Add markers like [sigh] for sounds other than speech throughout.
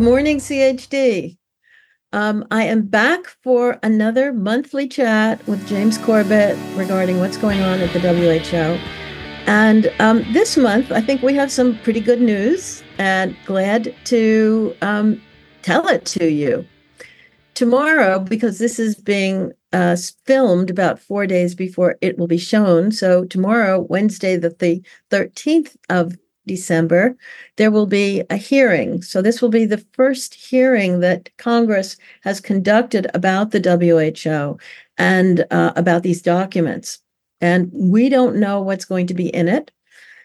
Good morning, CHD. Um, I am back for another monthly chat with James Corbett regarding what's going on at the WHO. And um, this month, I think we have some pretty good news and glad to um, tell it to you. Tomorrow, because this is being uh, filmed about four days before it will be shown. So, tomorrow, Wednesday, the, the 13th of December, there will be a hearing. So, this will be the first hearing that Congress has conducted about the WHO and uh, about these documents and we don't know what's going to be in it.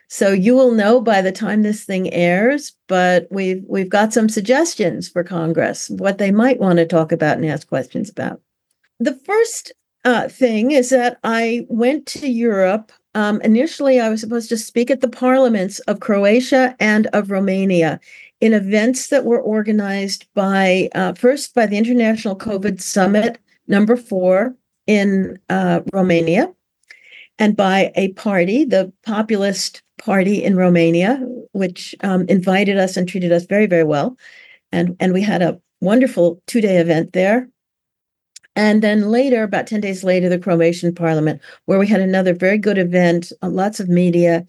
So you will know by the time this thing airs, but we've we've got some suggestions for Congress what they might want to talk about and ask questions about. The first uh, thing is that I went to Europe. Um, initially, I was supposed to speak at the parliaments of Croatia and of Romania in events that were organized by uh, first by the International COVID Summit number four in uh, Romania and by a party, the populist party in Romania, which um, invited us and treated us very, very well. And, and we had a wonderful two day event there. And then later, about 10 days later, the Croatian parliament, where we had another very good event, uh, lots of media,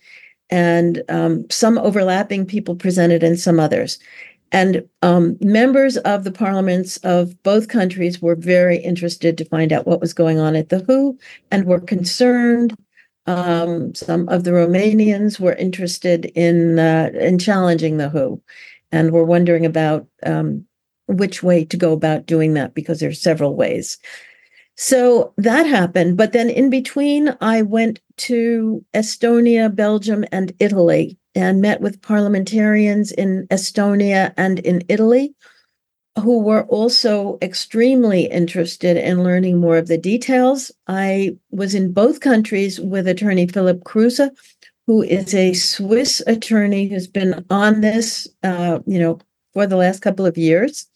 and um, some overlapping people presented and some others. And um, members of the parliaments of both countries were very interested to find out what was going on at the WHO and were concerned. Um, some of the Romanians were interested in uh, in challenging the WHO, and were wondering about um, which way to go about doing that because there's several ways. So that happened, but then in between, I went to Estonia, Belgium, and Italy and met with parliamentarians in Estonia and in Italy who were also extremely interested in learning more of the details. I was in both countries with attorney Philip Kruse, who is a Swiss attorney who's been on this, uh, you know, for the last couple of years.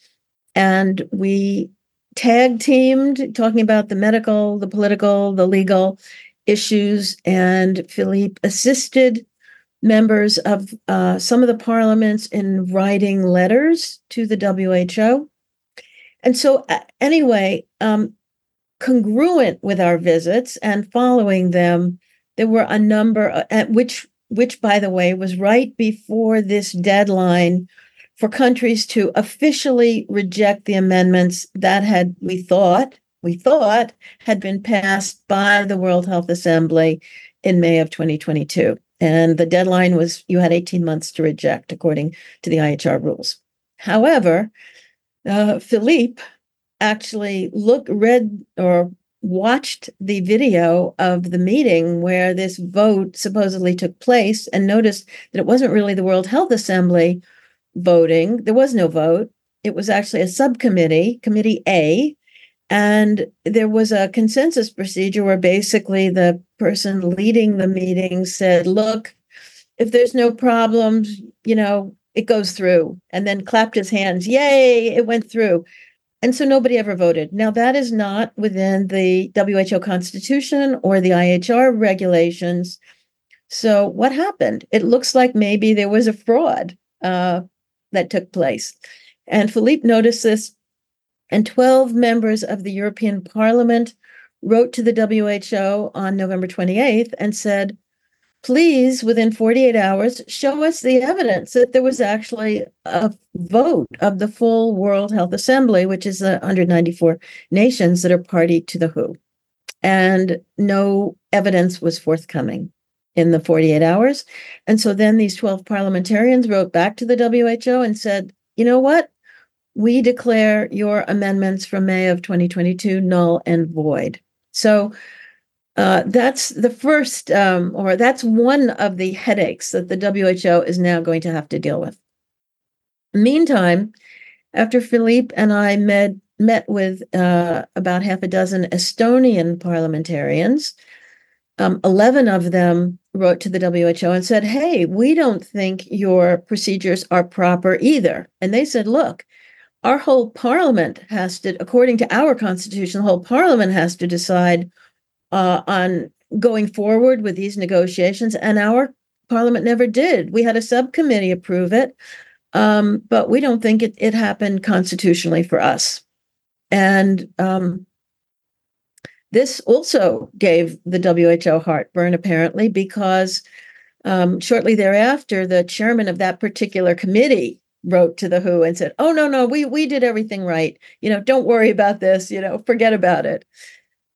And we tag teamed talking about the medical, the political, the legal issues. And Philippe assisted members of uh, some of the parliaments in writing letters to the WHO. And so, uh, anyway, um, congruent with our visits and following them, there were a number, uh, which, which, by the way, was right before this deadline for countries to officially reject the amendments that had, we thought, we thought had been passed by the World Health Assembly in May of 2022. And the deadline was you had 18 months to reject, according to the IHR rules. However, uh, Philippe actually looked, read, or watched the video of the meeting where this vote supposedly took place and noticed that it wasn't really the World Health Assembly voting. There was no vote. It was actually a subcommittee, Committee A, and there was a consensus procedure where basically the person leading the meeting said, look, if there's no problems, you know, it goes through, and then clapped his hands, yay, it went through. And so nobody ever voted. Now, that is not within the WHO Constitution or the IHR regulations. So, what happened? It looks like maybe there was a fraud uh, that took place. And Philippe noticed this and 12 members of the European Parliament wrote to the WHO on November 28th and said, please, within 48 hours, show us the evidence that there was actually a vote of the full World Health Assembly, which is the 194 nations that are party to the WHO. And no evidence was forthcoming in the 48 hours. And so then these 12 parliamentarians wrote back to the WHO and said, you know what? we declare your amendments from May of 2022 null and void. So uh, that's the first, um, or that's one of the headaches that the WHO is now going to have to deal with. Meantime, after Philippe and I met met with uh, about half a dozen Estonian parliamentarians, um, 11 of them wrote to the WHO and said, Hey, we don't think your procedures are proper either. And they said, Look, our whole parliament has to, according to our constitution, the whole parliament has to decide uh, on going forward with these negotiations. And our parliament never did. We had a subcommittee approve it, Um, but we don't think it, it happened constitutionally for us. And um, this also gave the WHO heartburn, apparently, because um, shortly thereafter, the chairman of that particular committee wrote to the WHO and said, "Oh no, no, we we did everything right. You know, don't worry about this. You know, forget about it."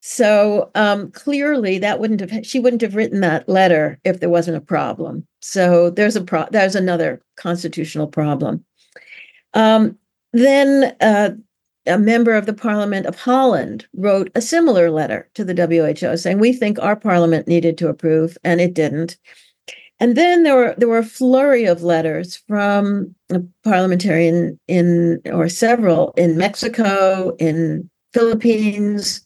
So um, clearly, that wouldn't have she wouldn't have written that letter if there wasn't a problem. So there's a pro there's another constitutional problem. Um, then uh, a member of the Parliament of Holland wrote a similar letter to the WHO saying we think our parliament needed to approve and it didn't. And then there were there were a flurry of letters from a parliamentarian in or several in Mexico, in Philippines,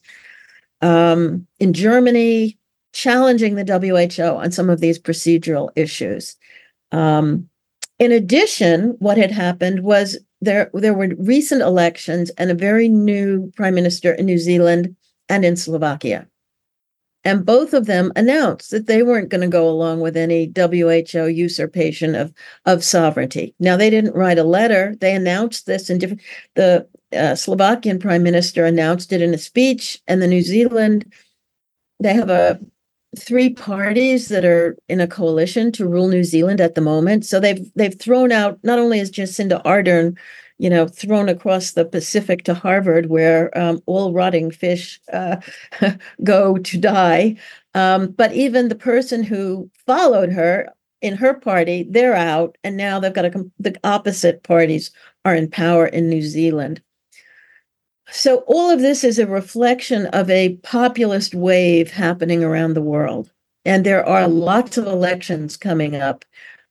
um, in Germany, challenging the WHO on some of these procedural issues. Um, in addition, what had happened was there there were recent elections and a very new prime minister in New Zealand and in Slovakia. And both of them announced that they weren't going to go along with any WHO usurpation of, of sovereignty. Now, they didn't write a letter. They announced this in different, the uh, Slovakian prime minister announced it in a speech, and the New Zealand, they have a three parties that are in a coalition to rule New Zealand at the moment. So they've they've thrown out not only is Jacinda Ardern you know, thrown across the Pacific to Harvard, where um, all rotting fish uh, [laughs] go to die. Um, but even the person who followed her in her party, they're out, and now they've got a, the opposite parties are in power in New Zealand. So all of this is a reflection of a populist wave happening around the world, and there are lots of elections coming up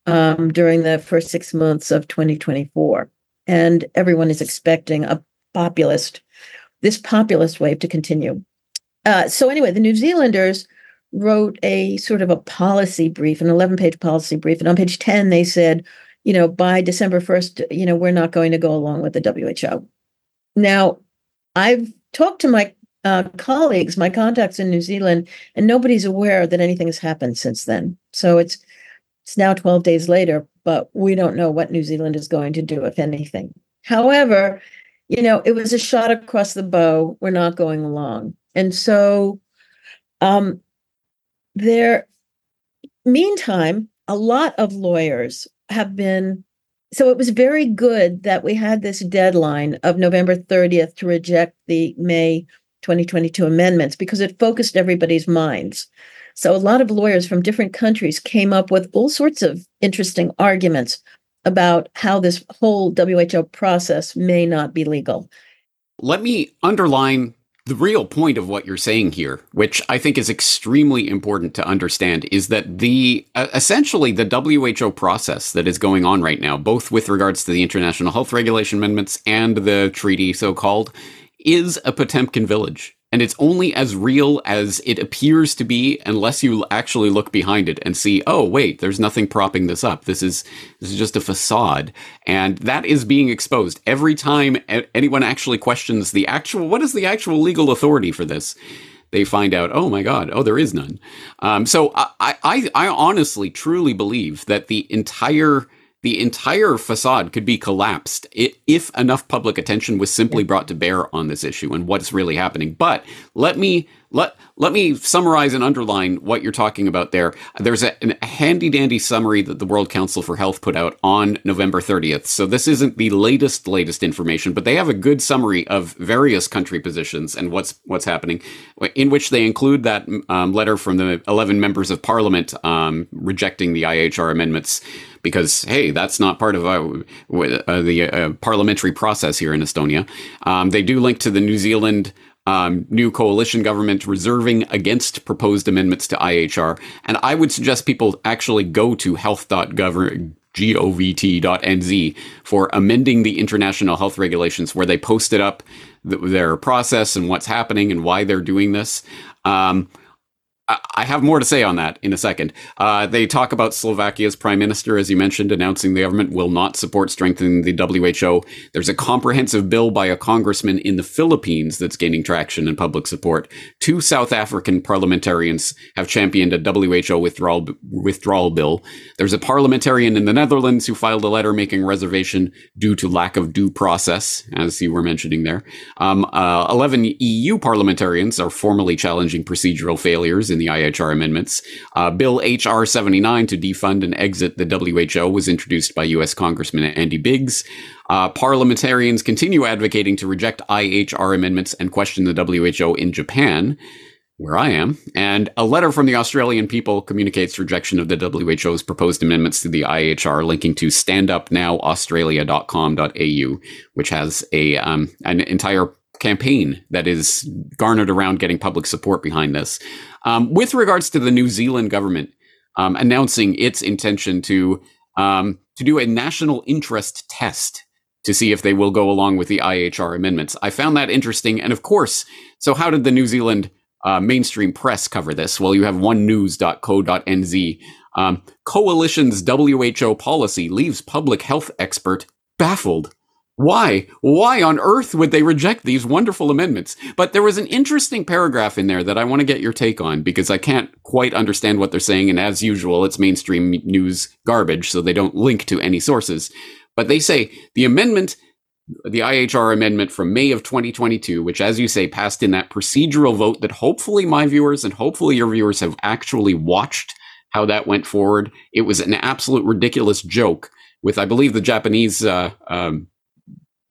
um, during the first six months of 2024 and everyone is expecting a populist, this populist wave to continue. Uh, so anyway, the New Zealanders wrote a sort of a policy brief, an 11 page policy brief. And on page 10, they said, you know, by December 1st, you know, we're not going to go along with the WHO. Now, I've talked to my uh, colleagues, my contacts in New Zealand, and nobody's aware that anything has happened since then. So it's it's now 12 days later, but we don't know what New Zealand is going to do, if anything. However, you know, it was a shot across the bow. We're not going along. And so um there meantime, a lot of lawyers have been so it was very good that we had this deadline of November 30th to reject the May 2022 amendments because it focused everybody's minds. So a lot of lawyers from different countries came up with all sorts of interesting arguments about how this whole WHO process may not be legal. Let me underline the real point of what you're saying here, which I think is extremely important to understand, is that the uh, essentially the WHO process that is going on right now, both with regards to the international health regulation amendments and the treaty, so called, is a Potemkin village and it's only as real as it appears to be unless you actually look behind it and see oh wait there's nothing propping this up. This is this is just a facade. And that is being exposed. Every time anyone actually questions the actual what is the actual legal authority for this they find out, oh my God, oh, there is none. Um, so I, I, I honestly, truly believe that the entire the entire facade could be collapsed if enough public attention was simply brought to bear on this issue and what's really happening. But let me let let me summarize and underline what you're talking about there. There's a, a handy dandy summary that the World Council for Health put out on November 30th. So this isn't the latest latest information, but they have a good summary of various country positions and what's what's happening, in which they include that um, letter from the 11 members of Parliament um, rejecting the IHR amendments because hey, that's not part of uh, uh, the uh, parliamentary process here in Estonia. Um, they do link to the New Zealand um, new coalition government reserving against proposed amendments to IHR. And I would suggest people actually go to health.govt.nz for amending the international health regulations, where they posted up th- their process and what's happening and why they're doing this. Um, I have more to say on that in a second. Uh, they talk about Slovakia's prime minister, as you mentioned, announcing the government will not support strengthening the WHO. There's a comprehensive bill by a congressman in the Philippines that's gaining traction and public support. Two South African parliamentarians have championed a WHO withdrawal withdrawal bill. There's a parliamentarian in the Netherlands who filed a letter making reservation due to lack of due process, as you were mentioning there. Um, uh, Eleven EU parliamentarians are formally challenging procedural failures in the IHR amendments. Uh, Bill H.R. 79 to defund and exit the WHO was introduced by U.S. Congressman Andy Biggs. Uh, parliamentarians continue advocating to reject IHR amendments and question the WHO in Japan where I am, and a letter from the Australian people communicates rejection of the WHO's proposed amendments to the IHR, linking to standupnowaustralia.com.au, which has a um, an entire campaign that is garnered around getting public support behind this. Um, with regards to the New Zealand government um, announcing its intention to um, to do a national interest test to see if they will go along with the IHR amendments, I found that interesting. And of course, so how did the New Zealand uh, mainstream press cover this? Well, you have onenews.co.nz. Um, Coalition's WHO policy leaves public health expert baffled. Why? Why on earth would they reject these wonderful amendments? But there was an interesting paragraph in there that I want to get your take on because I can't quite understand what they're saying. And as usual, it's mainstream news garbage, so they don't link to any sources. But they say the amendment, the IHR amendment from May of 2022, which, as you say, passed in that procedural vote that hopefully my viewers and hopefully your viewers have actually watched how that went forward. It was an absolute ridiculous joke with, I believe, the Japanese. Uh, um,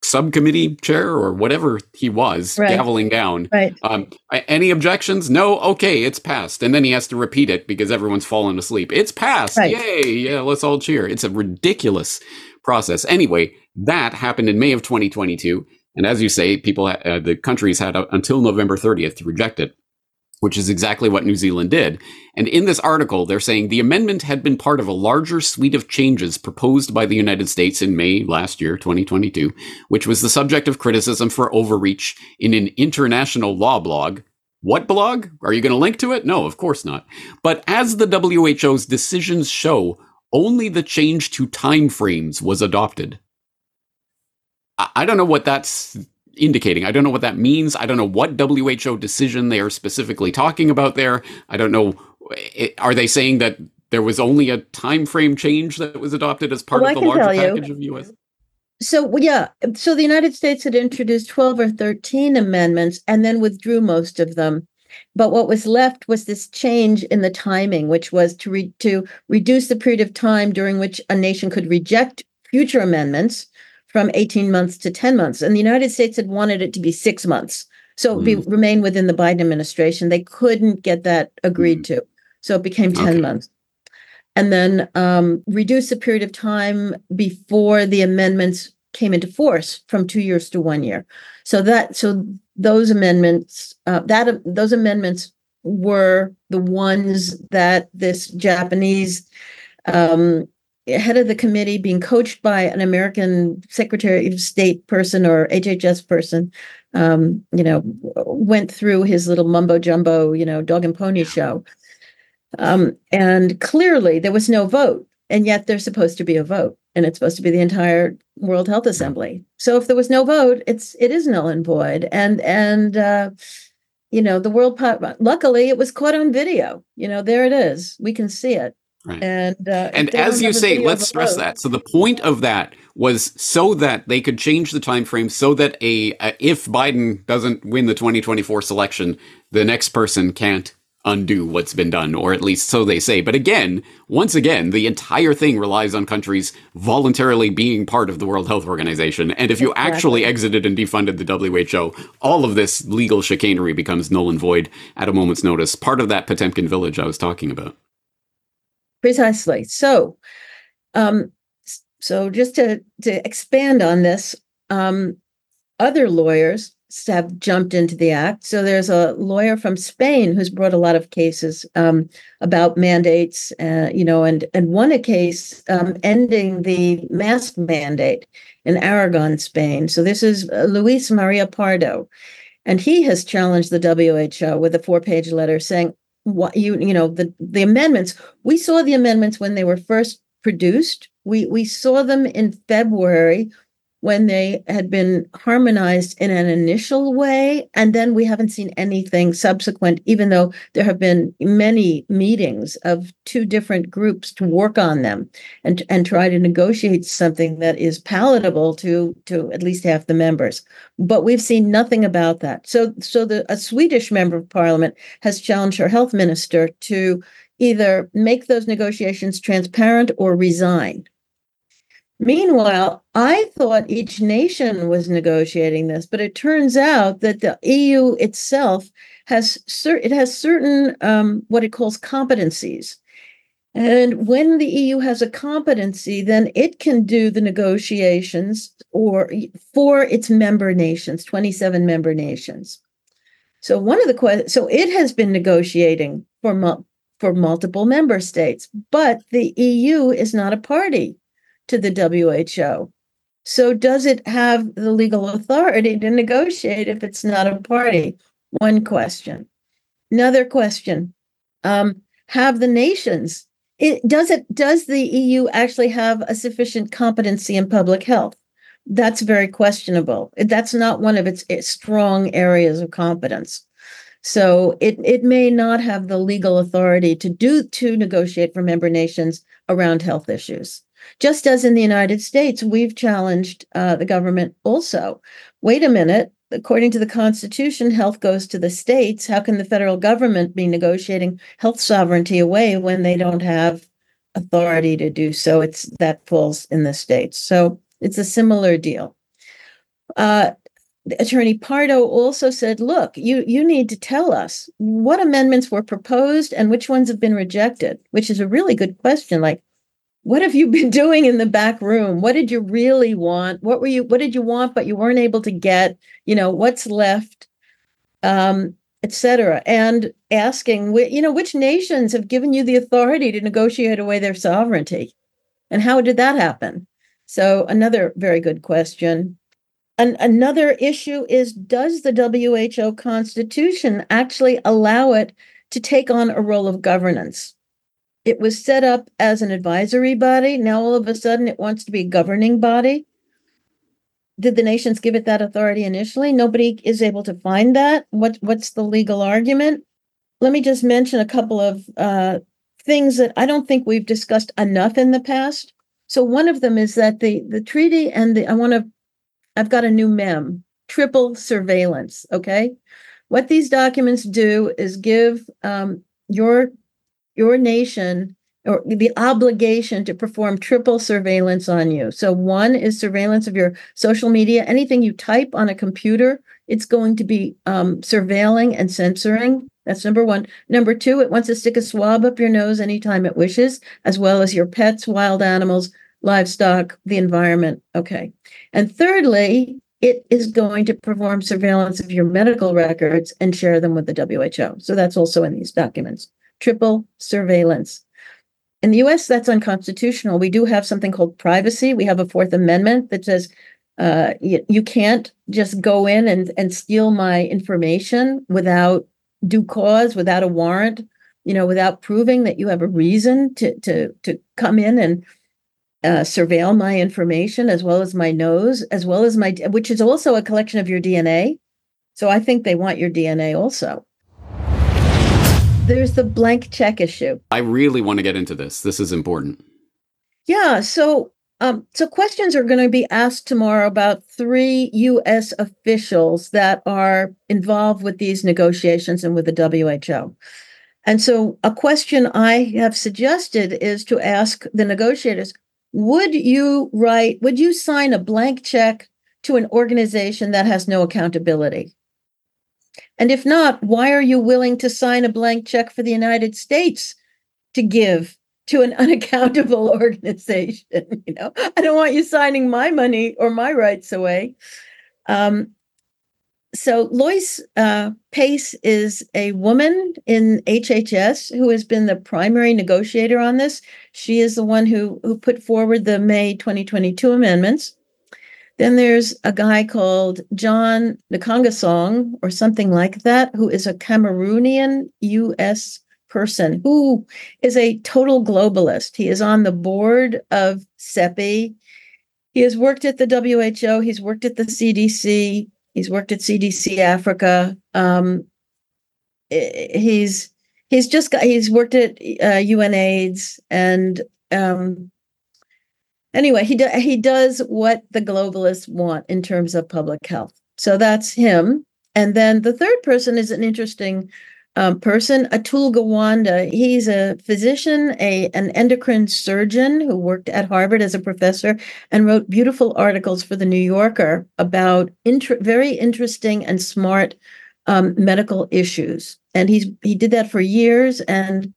subcommittee chair or whatever he was right. gaveling down. Right. Um, any objections? No. Okay, it's passed. And then he has to repeat it because everyone's fallen asleep. It's passed. Right. Yay! Yeah, let's all cheer. It's a ridiculous process. Anyway, that happened in May of 2022, and as you say, people, uh, the countries had uh, until November 30th to reject it which is exactly what New Zealand did. And in this article, they're saying the amendment had been part of a larger suite of changes proposed by the United States in May last year, 2022, which was the subject of criticism for overreach in an international law blog. What blog? Are you going to link to it? No, of course not. But as the WHO's decisions show, only the change to timeframes was adopted. I don't know what that's indicating. I don't know what that means. I don't know what WHO decision they are specifically talking about there. I don't know. Eh, eh, are they saying that there was only a time frame change that was adopted as part well, of the larger package of US? So yeah, so the United States had introduced 12 or 13 amendments and then withdrew most of them. But what was left was this change in the timing, which was to re- to reduce the period of time during which a nation could reject future amendments from 18 months to 10 months. And the United States had wanted it to be six months. So it mm. remain within the Biden administration. They couldn't get that agreed mm. to. So it became 10 okay. months. And then um, reduce the period of time before the amendments came into force from two years to one year. So that so those amendments uh, that those amendments were the ones that this Japanese um, head of the committee being coached by an American Secretary of State person or HHS person, um, you know, went through his little mumbo jumbo, you know, dog and pony show. Um, and clearly there was no vote. And yet there's supposed to be a vote. And it's supposed to be the entire World Health Assembly. So if there was no vote, it's it is null and void. And and uh, you know, the world luckily it was caught on video. You know, there it is. We can see it. Right. And uh, and as you say, let's stress that. So the point of that was so that they could change the time frame, so that a, a if Biden doesn't win the 2024 selection, the next person can't undo what's been done, or at least so they say. But again, once again, the entire thing relies on countries voluntarily being part of the World Health Organization. And if you exactly. actually exited and defunded the WHO, all of this legal chicanery becomes null and void at a moment's notice. Part of that Potemkin village I was talking about. Precisely. So, um, so just to to expand on this, um, other lawyers have jumped into the act. So there's a lawyer from Spain who's brought a lot of cases um, about mandates, uh, you know, and and won a case um, ending the mask mandate in Aragon, Spain. So this is uh, Luis Maria Pardo, and he has challenged the WHO with a four-page letter saying what you you know the the amendments. We saw the amendments when they were first produced. We we saw them in February when they had been harmonized in an initial way. And then we haven't seen anything subsequent, even though there have been many meetings of two different groups to work on them and, and try to negotiate something that is palatable to, to at least half the members. But we've seen nothing about that. So, so the, a Swedish member of parliament has challenged her health minister to either make those negotiations transparent or resign Meanwhile, I thought each nation was negotiating this, but it turns out that the EU itself has cer- it has certain um, what it calls competencies. And when the EU has a competency, then it can do the negotiations or for its member nations, 27 member nations. So one of the questions, so it has been negotiating for mu- for multiple member states, but the EU is not a party to the WHO. So, does it have the legal authority to negotiate if it's not a party? One question. Another question: um, Have the nations? It, does it? Does the EU actually have a sufficient competency in public health? That's very questionable. That's not one of its, its strong areas of competence. So it it may not have the legal authority to do to negotiate for member nations around health issues. Just as in the United States, we've challenged uh, the government also. Wait a minute. According to the Constitution, health goes to the states. How can the federal government be negotiating health sovereignty away when they don't have authority to do so? It's that falls in the states. So it's a similar deal. Uh, Attorney Pardo also said, "Look, you you need to tell us what amendments were proposed and which ones have been rejected." Which is a really good question. Like, what have you been [laughs] doing in the back room? What did you really want? What were you what did you want but you weren't able to get you know what's left um etc and asking you know which nations have given you the authority to negotiate away their sovereignty and how did that happen? So another very good question. And another issue is does the WHO constitution actually allow it to take on a role of governance it was set up as an advisory body. Now all of a sudden it wants to be a governing body. Did the nations give it that authority initially? Nobody is able to find that. What what's the legal argument? Let me just mention a couple of uh, things that I don't think we've discussed enough in the past. So one of them is that the the treaty and the I want to I've got a new mem triple surveillance. Okay, what these documents do is give um, your your nation or the obligation to perform triple surveillance on you. So, one is surveillance of your social media. Anything you type on a computer, it's going to be um, surveilling and censoring. That's number one. Number two, it wants to stick a swab up your nose anytime it wishes, as well as your pets, wild animals, livestock, the environment. Okay. And thirdly, it is going to perform surveillance of your medical records and share them with the WHO. So that's also in these documents triple surveillance. In the US, that's unconstitutional. We do have something called privacy. We have a Fourth Amendment that says uh, you, you can't just go in and, and steal my information without due cause, without a warrant, you know, without proving that you have a reason to to to come in and uh, surveil my information as well as my nose, as well as my, which is also a collection of your DNA. So I think they want your DNA also there's the blank check issue. I really want to get into this. This is important. Yeah. So, um, so questions are going to be asked tomorrow about three U.S. officials that are involved with these negotiations and with the WHO. And so, a question I have suggested is to ask the negotiators: Would you write? Would you sign a blank check to an organization that has no accountability? And if not, why are you willing to sign a blank check for the United States to give to an [laughs] unaccountable organization? [laughs] You know, I don't want you signing my money or my rights away. Um, so Loyce uh, Pace is a woman in HHS who has been the primary negotiator on this. She is the one who who put forward the May 2022 amendments. Then there's a guy called John Nkengasong or something like that, who is a Cameroonian U.S. person who is a total globalist. He is on the board of CEPI. He has worked at the WHO. He's worked at the CDC. He's worked at CDC Africa. Um, he's he's just got he's worked at uh, UNAIDS and um, anyway he do, he does what the globalists want in terms of public health. So that's him. And then the third person is an interesting um, person, Atul Gawande. He's a physician, a an endocrine surgeon who worked at Harvard as a professor and wrote beautiful articles for the New Yorker about inter- very interesting and smart um, medical issues. And he's he did that for years, and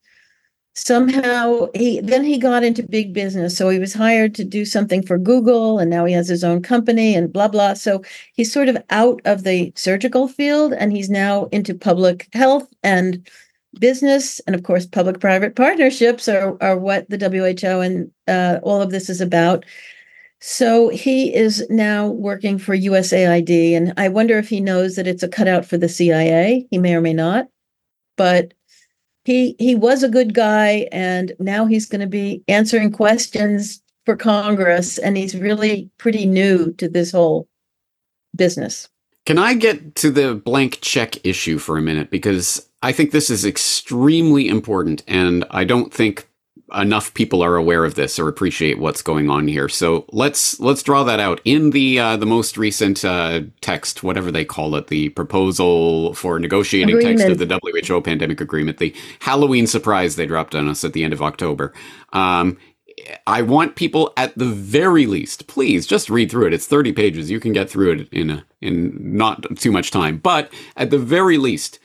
somehow he then he got into big business. So he was hired to do something for google and now he has his own company and blah blah. So he's sort of out of the surgical field and he's now into public health and business. And of course public private partnerships are, are what the who and uh, all of this is about. So he is now working for usaid and i wonder if he knows that it's a cutout for the cia he may or may not. But he he was a good guy and now he's going to be answering questions for Congress and he's really pretty new to this whole business. Can I get to the blank check issue for a minute because I think this is extremely important and I don't think enough people are aware of this or appreciate what's going on here. So let's let's draw that out in the uh, the most recent uh, text, whatever they call it, the proposal for negotiating agreement. text of the WHO pandemic agreement, the Halloween surprise they dropped on us at the end of October. Um, I want people at the very least, please just read through it. It's 30 pages. You can get through it in a, in not too much time. But at the very least,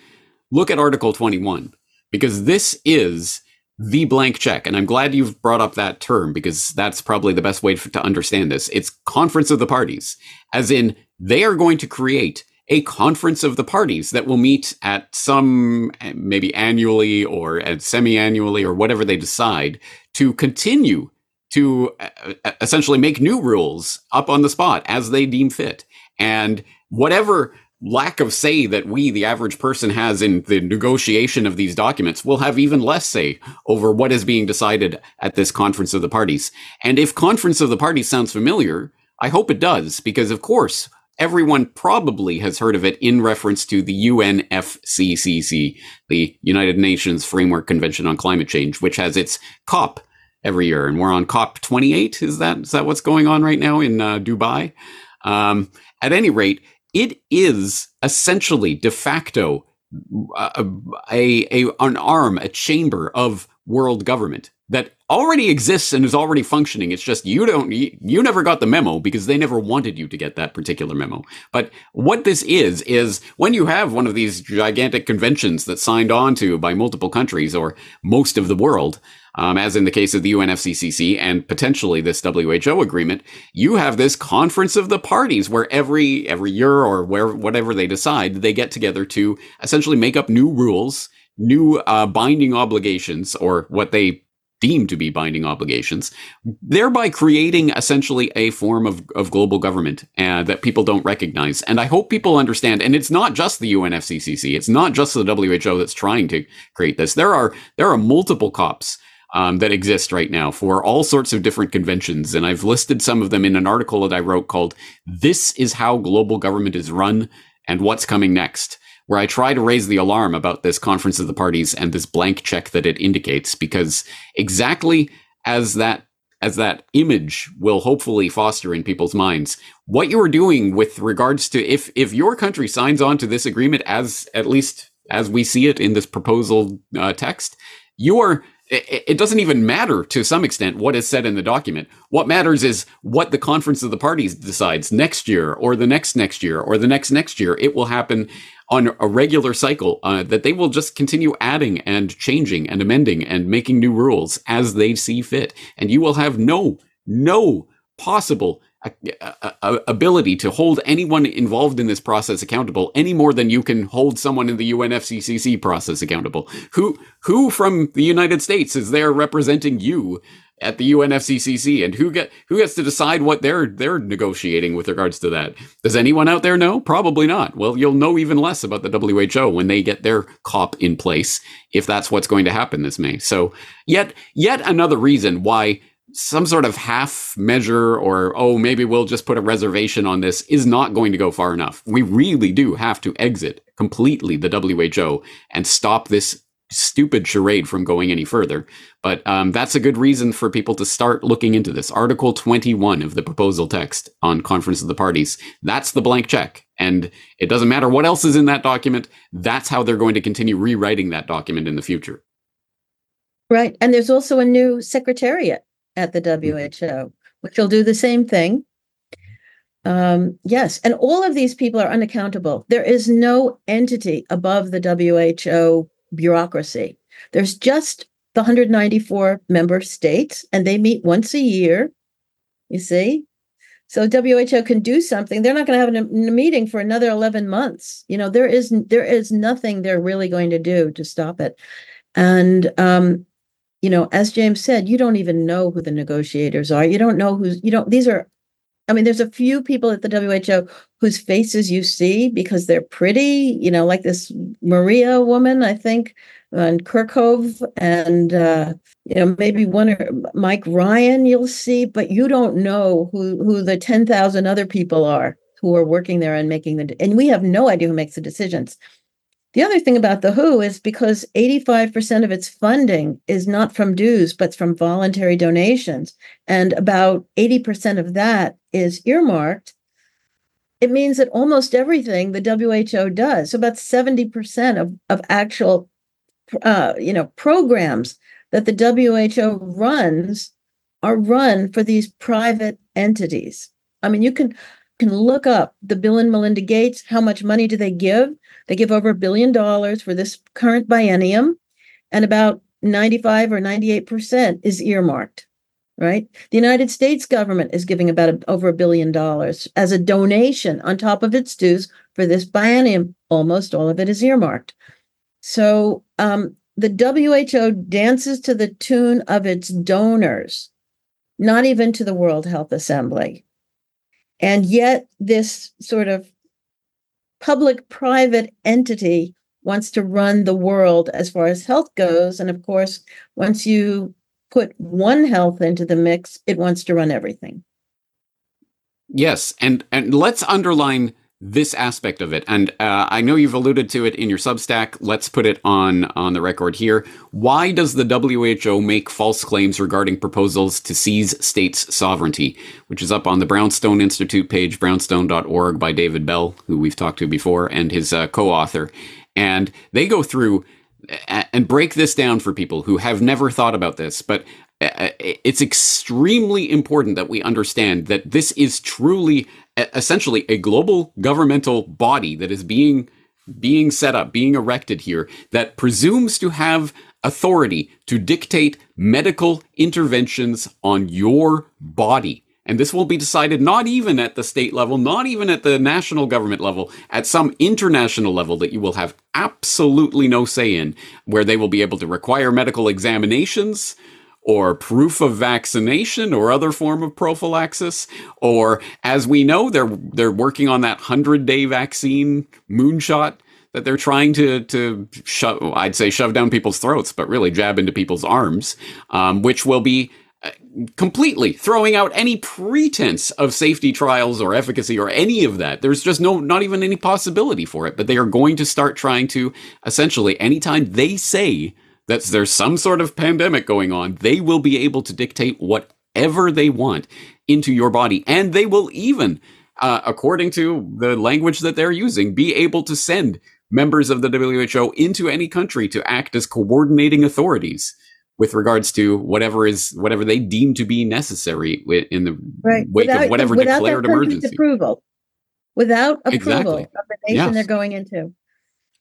look at Article 21 because this is the blank check. And I'm glad you've brought up that term because that's probably the best way to understand this. It's conference of the parties, as in they are going to create a conference of the parties that will meet at some eh, maybe annually or eh, semi annually or whatever they decide to continue to uh, essentially make new rules up on the spot as they deem fit. And whatever lack of say that we, the average person, has in the negotiation of these documents will have even less say over what is being decided at this conference of the parties. And if conference of the parties sounds familiar, I hope it does, because of course, everyone probably has heard of it in reference to the UNFCCC, the United Nations Framework Convention on Climate Change, which has its COP every year. And we're on COP 28. Is that, is that what's going on right now in uh, Dubai? Um, at any rate, it is essentially de facto uh, a, a, a, an arm, a chamber of world government that already exists and is already functioning. It's just you don't you, you never got the memo because they never wanted you to get that particular memo. But what this is is when you have one of these gigantic conventions that's signed on to by multiple countries or most of the world, um, as in the case of the UNFCCC and potentially this WHO agreement, you have this conference of the parties where every every year or where whatever they decide, they get together to essentially make up new rules, new uh, binding obligations, or what they deem to be binding obligations, thereby creating essentially a form of, of global government uh, that people don't recognize. And I hope people understand. And it's not just the UNFCCC; it's not just the WHO that's trying to create this. There are there are multiple COPs um, that exist right now for all sorts of different conventions. And I've listed some of them in an article that I wrote called This is How Global Government is Run and What's Coming Next, where I try to raise the alarm about this conference of the parties and this blank check that it indicates, because exactly as that as that image will hopefully foster in people's minds what you are doing with regards to if if your country signs on to this agreement as at least as we see it in this proposal uh, text you are it, doesn't even matter to some extent what is said in the document. What matters is what the conference of the parties decides next year or the next next year or the next next year. It will happen on a regular cycle uh, that they will just continue adding and changing and amending and making new rules as they see fit. And you will have no, no possible ability to hold anyone involved in this process accountable any more than you can hold someone in the UNFCCC process accountable. Who who from the United States is there representing you at the UNFCCC, and who get who gets to decide what they're they're negotiating with regards to that? Does anyone out there know? Probably not. Well, you'll know even less about the WHO when they get their COP in place, if that's what's going to happen this May. So, yet yet another reason why some sort of half measure or oh maybe we'll just put a reservation on this is not going to go far enough. We really do have to exit completely the WHO and stop this stupid charade from going any further. But um, that's a good reason for people to start looking into this. Article 21 of the proposal text on Conference of the Parties. That's the blank check. And it doesn't matter what else is in that document. That's how they're going to continue rewriting that document in the future. Right. And there's also a new secretariat at the WHO, mm-hmm. which will do the same thing. Um, yes, and all of these people are unaccountable. There is no entity above the WHO bureaucracy. There's just the 194 member states, and they meet once a year. You see? So WHO can do something. They're not going to have a, a meeting for another 11 months. You know, there is there is nothing they're really going to do to stop it. And um, you know, as James said, you don't even know who the negotiators are. You don't know who's, you don't, these are, I mean, there's a few people at the WHO whose faces you see because they're pretty, you know, like this Maria woman, I think, Van Kerkhove, and, uh, you know, maybe one or Mike Ryan you'll see, but you don't know who, who the 10,000 other people are who are working there and making the, and we have no idea who makes the decisions. The other thing about the WHO is because 85% of its funding is not from dues, but from voluntary donations, and about 80% of that is earmarked. It means that almost everything the WHO does, so about 70% of, of actual uh, you know, programs that the WHO runs are run for these private entities. I mean, you can can look up the Bill and Melinda Gates. How much money do they give? They give over a billion dollars for this current biennium, and about 95 or 98% is earmarked, right? The United States government is giving about a, over a billion dollars as a donation on top of its dues for this biennium. Almost all of it is earmarked. So um, the WHO dances to the tune of its donors, not even to the World Health Assembly. And yet, this sort of public private entity wants to run the world as far as health goes. And of course, once you put one health into the mix, it wants to run everything. Yes, and and let's underline this aspect of it. And uh, I know you've alluded to it in your Substack. Let's put it on on the record here. Why does the WHO make false claims regarding proposals to seize states' sovereignty? Which is up on the Brownstone Institute page, brownstone.org, by David Bell, who we've talked to before, and his uh, co-author. And they go through and break this down for people who have never thought about this. But uh, it's extremely important that we understand that this is truly essentially a global governmental body that is being being set up, being erected here that presumes to have authority to dictate medical interventions on your body. And this will be decided not even at the state level, not even at the national government level, at some international level that you will have absolutely no say in, where they will be able to require medical examinations, or proof of vaccination or other form of prophylaxis or as we know they're they're working on that 100-day vaccine moonshot that they're trying to to shove I'd say shove down people's throats but really jab into people's arms um, which will be uh, completely throwing out any pretense of safety trials or efficacy or any of that. There's just no, not even any possibility for it. But they are going to start trying to essentially, anytime they say that there's some sort of pandemic going on, they will be able to dictate whatever they want into your body. And they will even, uh, according to the language that they're using, be able to send members of the WHO into any country to act as coordinating authorities with regards to whatever is whatever they deem to be necessary in the right. wake without, of whatever declared emergency. Approval. Without approval exactly. of the nation yes. they're going into.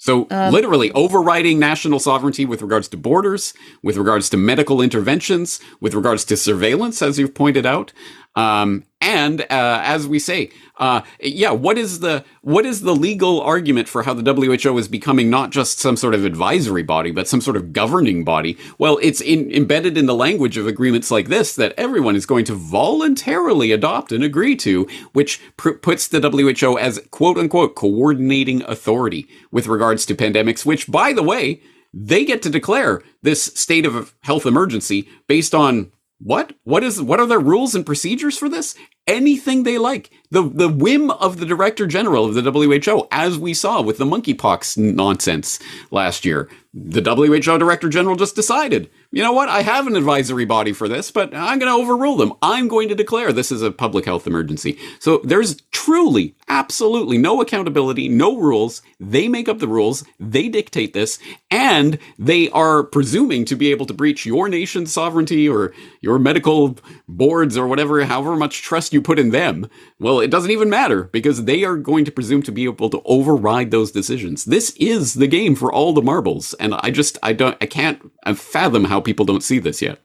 So, um, literally overriding national sovereignty with regards to borders, with regards to medical interventions, with regards to surveillance, as you've pointed out, um, and uh, as we say, uh, yeah, what is the what is the legal argument for how the WHO is becoming not just some sort of advisory body, but some sort of governing body? Well, it's in, embedded in the language of agreements like this that everyone is going to voluntarily adopt and agree to, which pr- puts the WHO as quote unquote coordinating authority with regards to pandemics. Which, by the way, they get to declare this state of health emergency based on what? What is what are their rules and procedures for this? Anything they like. The the whim of the director general of the WHO, as we saw with the monkeypox nonsense last year. The WHO director general just decided you know what? I have an advisory body for this, but I'm going to overrule them. I'm going to declare this is a public health emergency. So there's truly, absolutely no accountability, no rules. They make up the rules, they dictate this, and they are presuming to be able to breach your nation's sovereignty or your medical boards or whatever, however much trust you put in them. Well, it doesn't even matter because they are going to presume to be able to override those decisions. This is the game for all the marbles. And I just, I don't, I can't fathom how people don't see this yet?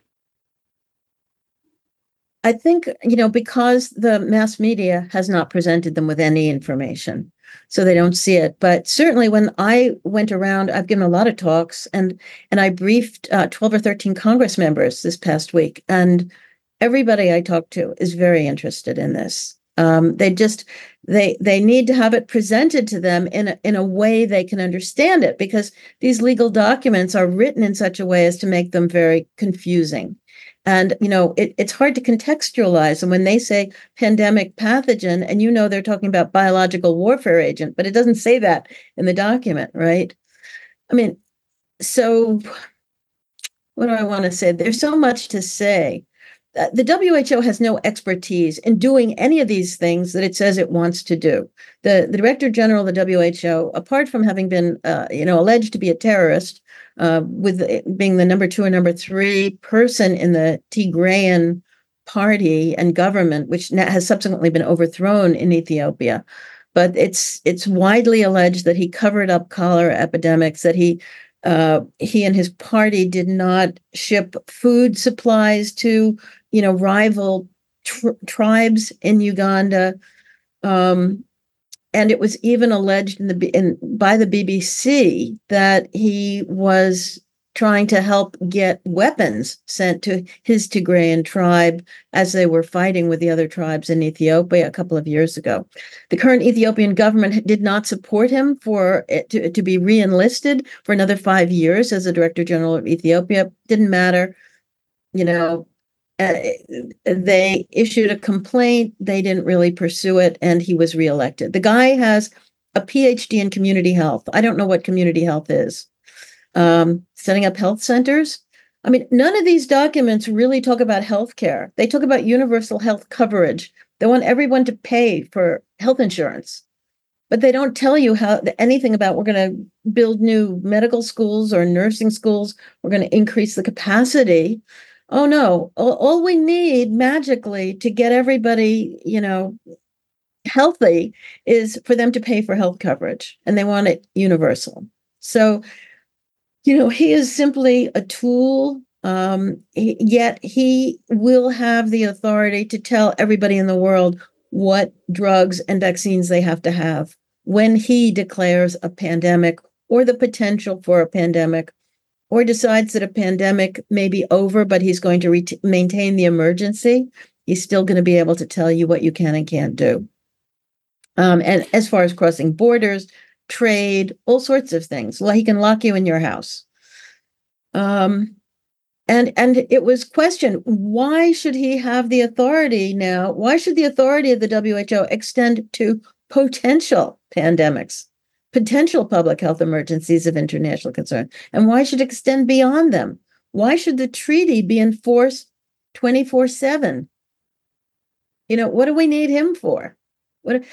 I think, you know, because the mass media has not presented them with any information, so they don't see it. But certainly when I went around, I've given a lot of talks and and I briefed uh, 12 or 13 Congress members this past week. And everybody I talk to is very interested in this. Um, they just they they need to have it presented to them in a, in a way they can understand it because these legal documents are written in such a way as to make them very confusing. And you know it, it's hard to contextualize and when they say pandemic pathogen and you know they're talking about biological warfare agent but it doesn't say that in the document right? I mean so what do i want to say? There's so much to say the WHO has no expertise in doing any of these things that it says it wants to do. The, the director general of the WHO, apart from having been, uh, you know, alleged to be a terrorist, uh, with being the number two or number three person in the Tigrayan party and government, which has subsequently been overthrown in Ethiopia, but it's it's widely alleged that he covered up cholera epidemics, that he uh, he and his party did not ship food supplies to you know, rival tr- tribes in Uganda. Um, and it was even alleged in the in, by the BBC that he was trying to help get weapons sent to his Tigrayan tribe as they were fighting with the other tribes in Ethiopia a couple of years ago. The current Ethiopian government did not support him for to, to be re-enlisted for another five years as the Director General of Ethiopia. Didn't matter. You know, uh, they issued a complaint. They didn't really pursue it, and he was reelected. The guy has a PhD in community health. I don't know what community health is. Um, setting up health centers. I mean, none of these documents really talk about healthcare. They talk about universal health coverage. They want everyone to pay for health insurance, but they don't tell you how anything about we're going to build new medical schools or nursing schools. We're going to increase the capacity oh no. All, all we need magically to get everybody you know healthy is for them to pay for health coverage and they want it universal. So you know he is simply a tool um, yet he will have the authority to tell everybody in the world what drugs and vaccines they have to have when he declares a pandemic or the potential for a pandemic or decides that a pandemic may be over, but he's going to maintain the emergency, he's still going to be able to tell you what you can and can't do. Um, and as far as crossing borders, trade, all sorts of things, he can lock you in your house. Um, and and it was questioned why should he have the authority now? Why should the authority of the WHO extend to potential pandemics? Potential public health emergencies of international concern? And why should it extend beyond them? Why should the treaty be enforced 24 7? You know, what do we need him for? What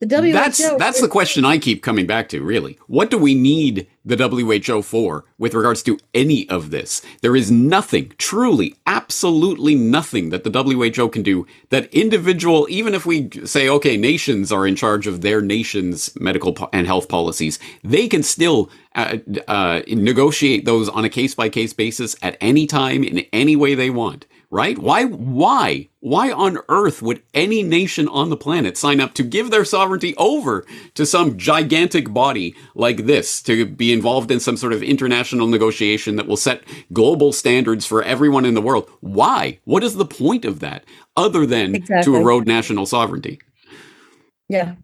the WHO. That's that's the question I keep coming back to. Really, what do we need the WHO for with regards to any of this? There is nothing, truly, absolutely nothing that the WHO can do that individual, even if we say, okay, nations are in charge of their nation's medical po- and health policies, they can still uh, uh, negotiate those on a case by case basis at any time in any way they want right? Why, why, why on earth would any nation on the planet sign up to give their sovereignty over to some gigantic body like this to be involved in some sort of international negotiation that will set global standards for everyone in the world? Why? What is the point of that other than exactly. to erode national sovereignty? Yeah.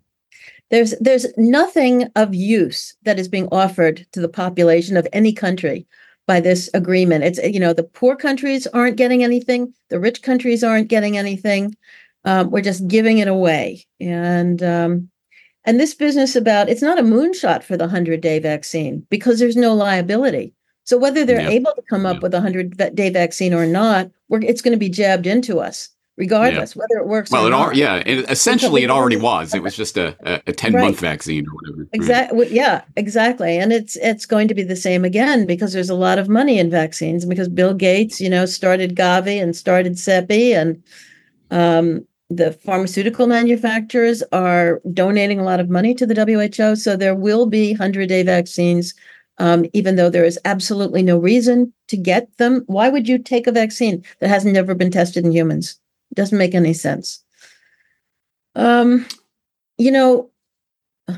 There's there's nothing of use that is being offered to the population of any country by this agreement. It's you know the poor countries aren't getting anything, the rich countries aren't getting anything. Um, we're just giving it away, and um, and this business about it's not a moonshot for the hundred day vaccine because there's no liability. So whether they're yeah. able to come up yeah. with a hundred day vaccine or not, it's going to be jabbed into us regardless yeah. whether it works. Well, it all, yeah, it, essentially it already was. It was just a, a, 10 right. month vaccine or whatever. Exactly. Yeah, exactly. And it's it's going to be the same again because there's a lot of money in vaccines because Bill Gates, you know, started Gavi and started CEPI and um, the pharmaceutical manufacturers are donating a lot of money to the WHO. So there will be 100 day vaccines. Um, even though there is absolutely no reason to get them, why would you take a vaccine that has never been tested in humans? Doesn't make any sense. Um, you know,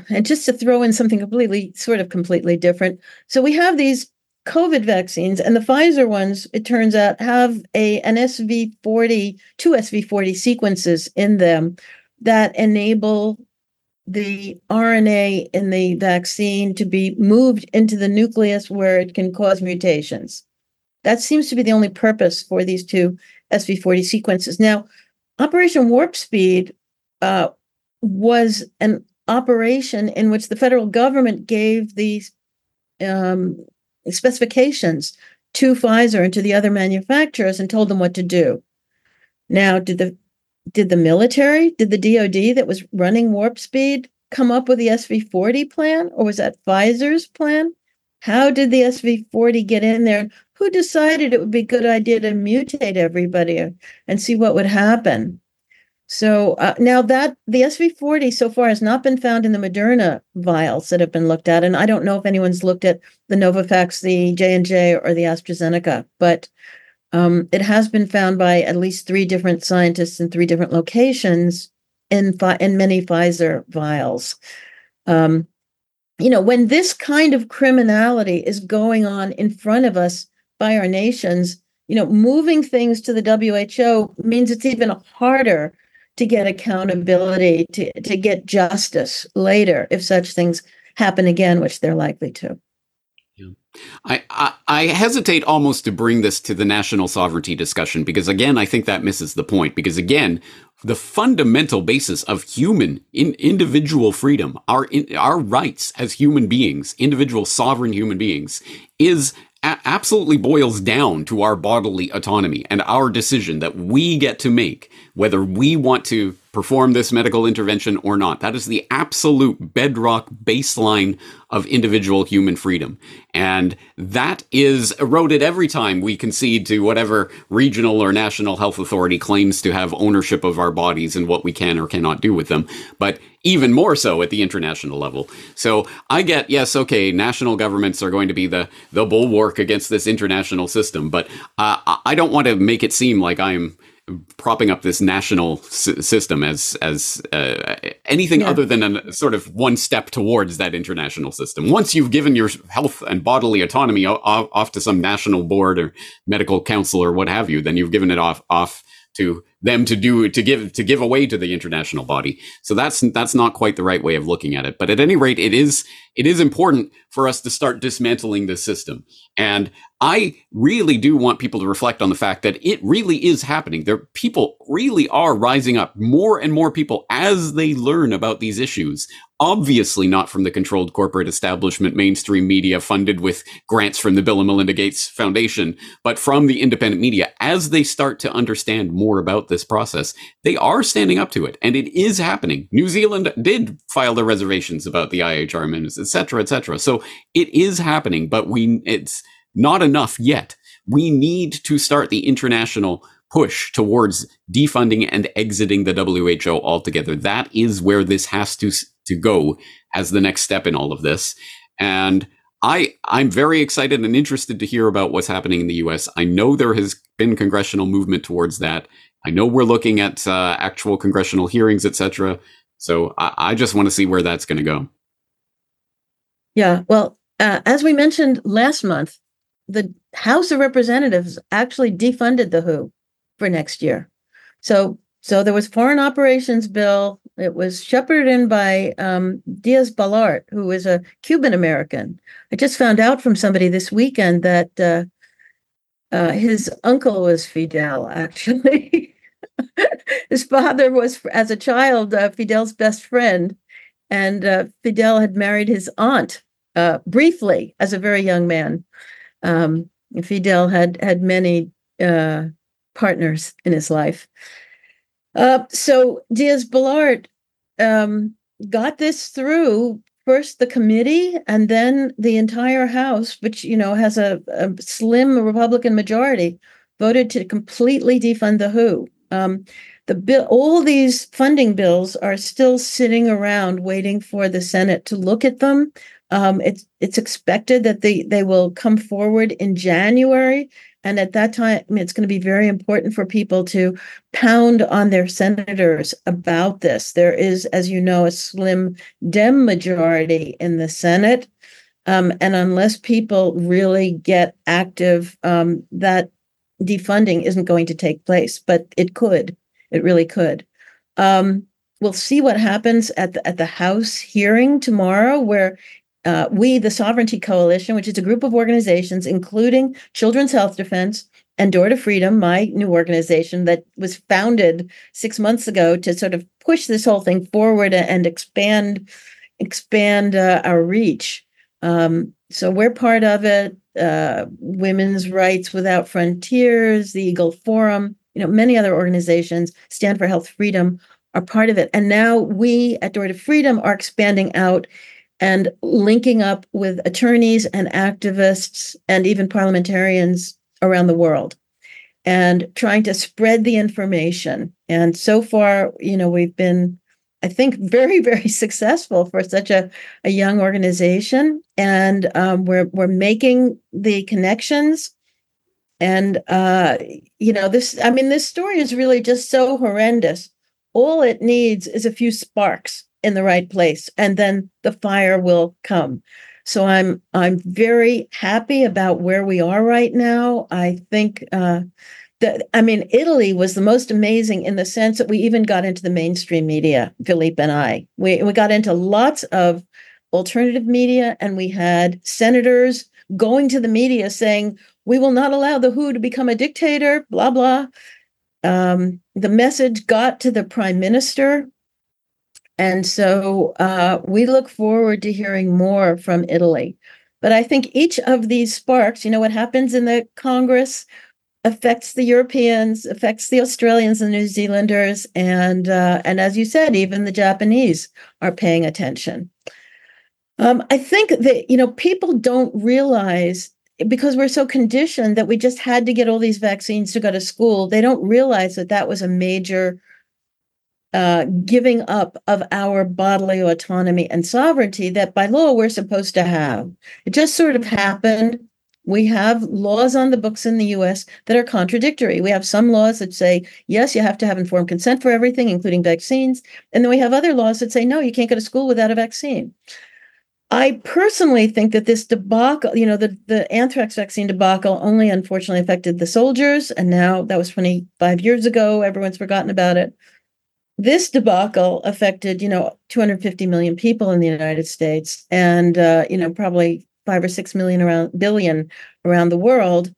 and just to throw in something completely, sort of completely different. So we have these COVID vaccines, and the Pfizer ones, it turns out, have a an SV40, two SV40 sequences in them that enable the RNA in the vaccine to be moved into the nucleus where it can cause mutations. That seems to be the only purpose for these two SV40 sequences. Now, Operation Warp Speed uh, was an operation in which the federal government gave these um, specifications to Pfizer and to the other manufacturers and told them what to do. Now, did the did the military, did the DoD that was running Warp Speed come up with the SV40 plan, or was that Pfizer's plan? How did the SV40 get in there? Who decided it would be a good idea to mutate everybody and see what would happen? So uh, now that the SV40 so far has not been found in the Moderna vials that have been looked at, and I don't know if anyone's looked at the Novavax, the J and J, or the AstraZeneca, but um, it has been found by at least three different scientists in three different locations in in many Pfizer vials. Um, you know, when this kind of criminality is going on in front of us, by our nations, you know, moving things to the WHO means it's even harder to get accountability, to, to get justice later if such things happen again, which they're likely to. I, I, I hesitate almost to bring this to the national sovereignty discussion because again I think that misses the point because again the fundamental basis of human in, individual freedom our in, our rights as human beings individual sovereign human beings is a- absolutely boils down to our bodily autonomy and our decision that we get to make whether we want to perform this medical intervention or not. That is the absolute bedrock baseline of individual human freedom. And that is eroded every time we concede to whatever regional or national health authority claims to have ownership of our bodies and what we can or cannot do with them. But even more so at the international level. So I get, yes, okay, national governments are going to be the, the bulwark against this international system, but uh, I don't want to make it seem like I'm propping up this national s- system as as uh, anything yeah. other than a sort of one step towards that international system. Once you've given your health and bodily autonomy off, off to some national board or medical council or what have you, then you've given it off off to them to do to give to give away to the international body. So that's that's not quite the right way of looking at it. But at any rate, it is it is important for us to start dismantling this system. And I really do want people to reflect on the fact that it really is happening. There people really are rising up. More and more people as they learn about these issues obviously not from the controlled corporate establishment mainstream media funded with grants from the Bill and Melinda Gates Foundation, but from the independent media. As they start to understand more about this process, they are standing up to it and it is happening. New Zealand did file their reservations about the IHR amendments, et cetera, et cetera. So it is happening, but we, it's not enough yet. We need to start the international push towards defunding and exiting the WHO altogether. That is where this has to to go as the next step in all of this. And I I'm very excited and interested to hear about what's happening in the U.S. I know there has been congressional movement towards that. I know we're looking at uh, actual congressional hearings, etc. So I, I, just want to see where that's going to go. Yeah, well, uh, as we mentioned last month, the House of Representatives actually defunded the WHO for next year. So so there was foreign operations bill. It was shepherded in by um, Diaz Balart, who is a Cuban American. I just found out from somebody this weekend that uh, uh, his uncle was Fidel. Actually, [laughs] his father was, as a child, uh, Fidel's best friend, and uh, Fidel had married his aunt uh, briefly as a very young man. Um, Fidel had had many uh, partners in his life. Uh, so Diaz Balart um, got this through first the committee and then the entire House, which you know has a, a slim Republican majority, voted to completely defund the WHO. Um, the bill, all these funding bills are still sitting around waiting for the Senate to look at them. Um, it's it's expected that they they will come forward in January and at that time, it's going to be very important for people to pound on their senators about this. There is, as you know, a slim Dem majority in the Senate. Um, and unless people really get active, um, that defunding isn't going to take place, but it could. It really could. Um, we'll see what happens at the, at the House hearing tomorrow, where uh, we, the Sovereignty Coalition, which is a group of organizations, including Children's Health Defense and Door to Freedom, my new organization that was founded six months ago to sort of push this whole thing forward and expand expand uh, our reach. Um, so we're part of it. Uh, Women's Rights Without Frontiers, the Eagle Forum, you know, many other organizations, Stand for Health Freedom, are part of it. And now we at Door to Freedom are expanding out and linking up with attorneys and activists and even parliamentarians around the world and trying to spread the information. And so far, you know, we've been, I think, [laughs] very, very successful for such a, a young organization. And um, we're we're making the connections. And uh, you know, this I mean, this story is really just so horrendous. All it needs is a few sparks in the right place and then the fire will come. So i'm i'm very happy about where we are right now. I think uh that i mean italy was the most amazing in the sense that we even got into the mainstream media philippe and i. We, we got into lots of alternative media and we had senators going to the media saying we will not allow the who to become a dictator blah blah. Um, the message got to the prime minister and so uh, we look forward to hearing more from Italy. But I think each of these sparks, you know, what happens in the Congress affects the Europeans, affects the Australians and New Zealanders, and uh, and as you said, even the Japanese are paying attention. Um, I think that you know people don't realize because we're so conditioned that we just had to get all these vaccines to go to school. They don't realize that that was a major uh, giving up of our bodily autonomy and sovereignty that by law we're supposed to have. It just sort of happened. We have laws on the books in the US that are contradictory. We have some laws that say, yes, you have to have informed consent for everything, including vaccines. And then we have other laws that say, no, you can't go to school without a vaccine. I personally think that this debacle, you know, the, the anthrax vaccine debacle only unfortunately affected the soldiers. And now that was 25 years ago. Everyone's forgotten about it this debacle affected, you know, 250 million people in the United States, and uh, you know, probably five or six million around billion around the world.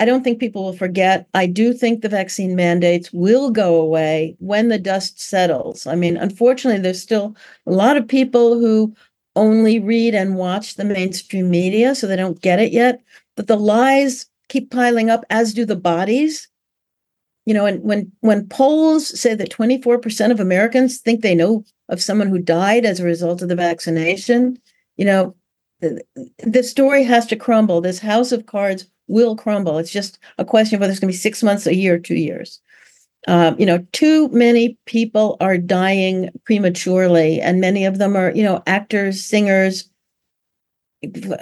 I don't think people will forget. I do think the vaccine mandates will go away when the dust settles. I mean, unfortunately, there's still a lot of people who only read and watch the mainstream media, so they don't get it yet. But the lies keep piling up, as do the bodies you know, and when when polls say that 24% of Americans think they know of someone who died as a result of the vaccination, you know, the, the story has to crumble. This house of cards will crumble. It's just a question of whether it's going to be six months, a year, two years. Um, you know, too many people are dying prematurely, and many of them are, you know, actors, singers,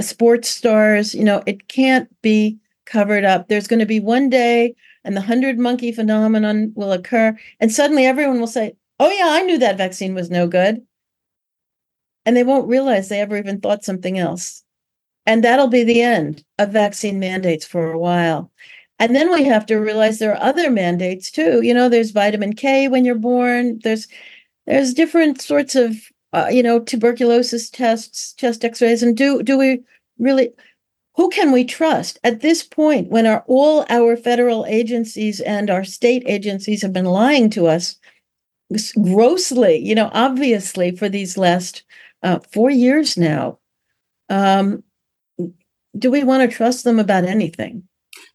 sports stars. You know, it can't be covered up. There's going to be one day and the hundred monkey phenomenon will occur. And suddenly everyone will say, Oh, yeah, I knew that vaccine was no good. And they won't realize they ever even thought something else. And that'll be the end of vaccine mandates for a while. And then we have to realize there are other mandates too. You know, there's vitamin K when you're born. There's there's different sorts of uh, you know tuberculosis tests, chest X-rays, and do do we really? Who can we trust at this point when our all our federal agencies and our state agencies have been lying to us grossly? You know, obviously for these last uh, four years now. Um, do we want to trust them about anything?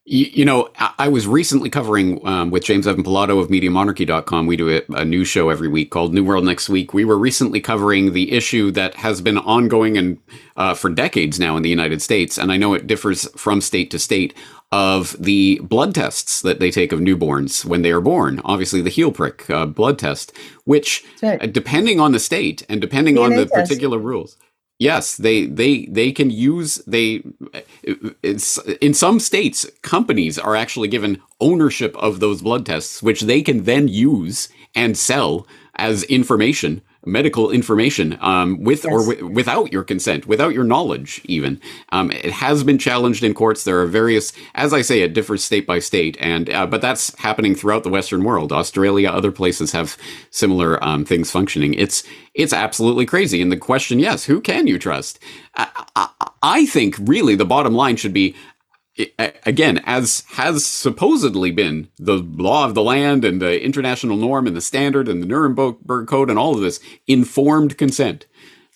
You, you know, I, I, was recently covering um, with James Evan Pilato of MediaMonarchy.com. We do a, a news show every week called New World Next Week. We were recently covering the issue that has been ongoing and uh, for decades now in the United States, and I know it differs from state to state of the blood tests that they take of newborns when they are born. Obviously, the heel prick uh, blood test, which, right. uh, depending on the state and depending DNA on the test. particular rules, yes, they they they can use they. in some states, companies are actually given ownership of those blood tests, which they can then use and sell as information medical information um, with yes. or w- without your consent, without your knowledge, even. Um, it has been challenged in courts. There are various, as I say, it differs state by state, and uh, but that's happening throughout the Western world. Australia, other places have similar um, things functioning. It's it's absolutely crazy. And the question, yes, who can you trust? I, I, I think really the bottom line should be again, as has supposedly been the law of the land and the international norm and the standard and the Nuremberg Code and all of this, informed consent.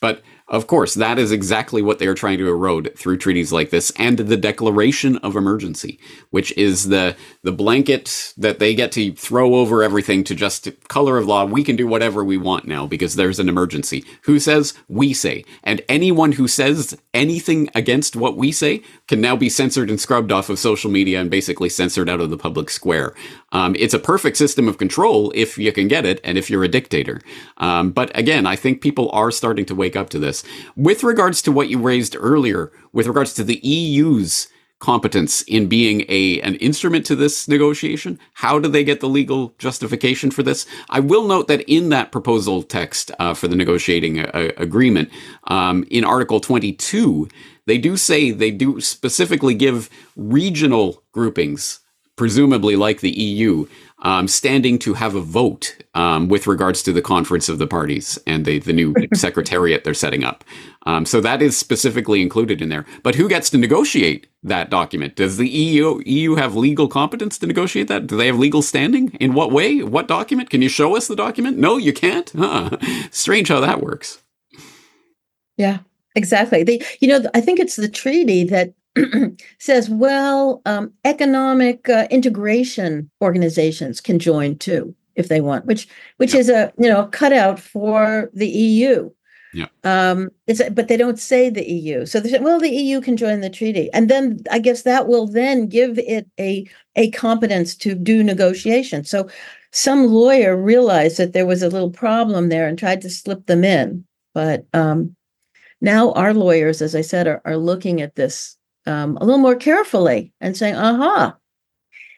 But of course, that is exactly what they are trying to erode through treaties like this and the declaration of emergency, which is the the blanket that they get to throw over everything to just color of law. We can do whatever we want now because there's an emergency. Who says? We say. And anyone who says anything against what we say can now be censored and scrubbed off of social media and basically censored out of the public square. Um, it's a perfect system of control if you can get it and if you're a dictator. Um, but again, I think people are starting to wake up to this. With regards to what you raised earlier, with regards to the EU's competence in being a an instrument to this negotiation? How do they get the legal justification for this? I will note that in that proposal text uh, for the negotiating uh, agreement, um, in Article 22, they do say they do specifically give regional groupings, presumably like the EU, um, standing to have a vote um, with regards to the conference of the parties and the, the new [laughs] secretariat they're setting up. Um, so that is specifically included in there. But who gets to negotiate that document? Does the EU EU have legal competence to negotiate that? Do they have legal standing? In what way? What document? Can you show us the document? No, you can't. Huh. [laughs] Strange how that works. Yeah, exactly. The you know I think it's the treaty that [clears throat] says, well, um, economic uh, integration organizations can join too if they want, which which is a you know cutout for the EU. Yeah. Um, it's but they don't say the EU. So they say, well, the EU can join the treaty, and then I guess that will then give it a a competence to do negotiation. So some lawyer realized that there was a little problem there and tried to slip them in, but um, now our lawyers, as I said, are, are looking at this um, a little more carefully and saying, "Aha."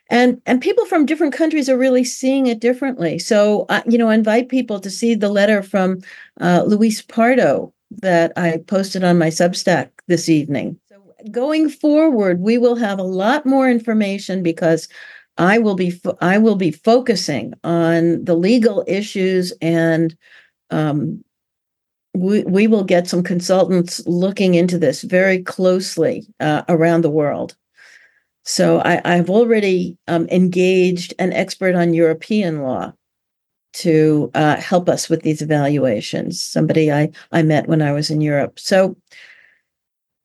And and people from different countries are really seeing it differently. So uh, you know, I invite people to see the letter from uh, Luis Pardo that I posted on my Substack this evening. So going forward, we will have a lot more information because I will be fo- I will be focusing on the legal issues and um, we, we will get some consultants looking into this very closely uh, around the world. So I, have already um, engaged an expert on European law to uh, help us with these evaluations. Somebody I I met when I was in Europe. So,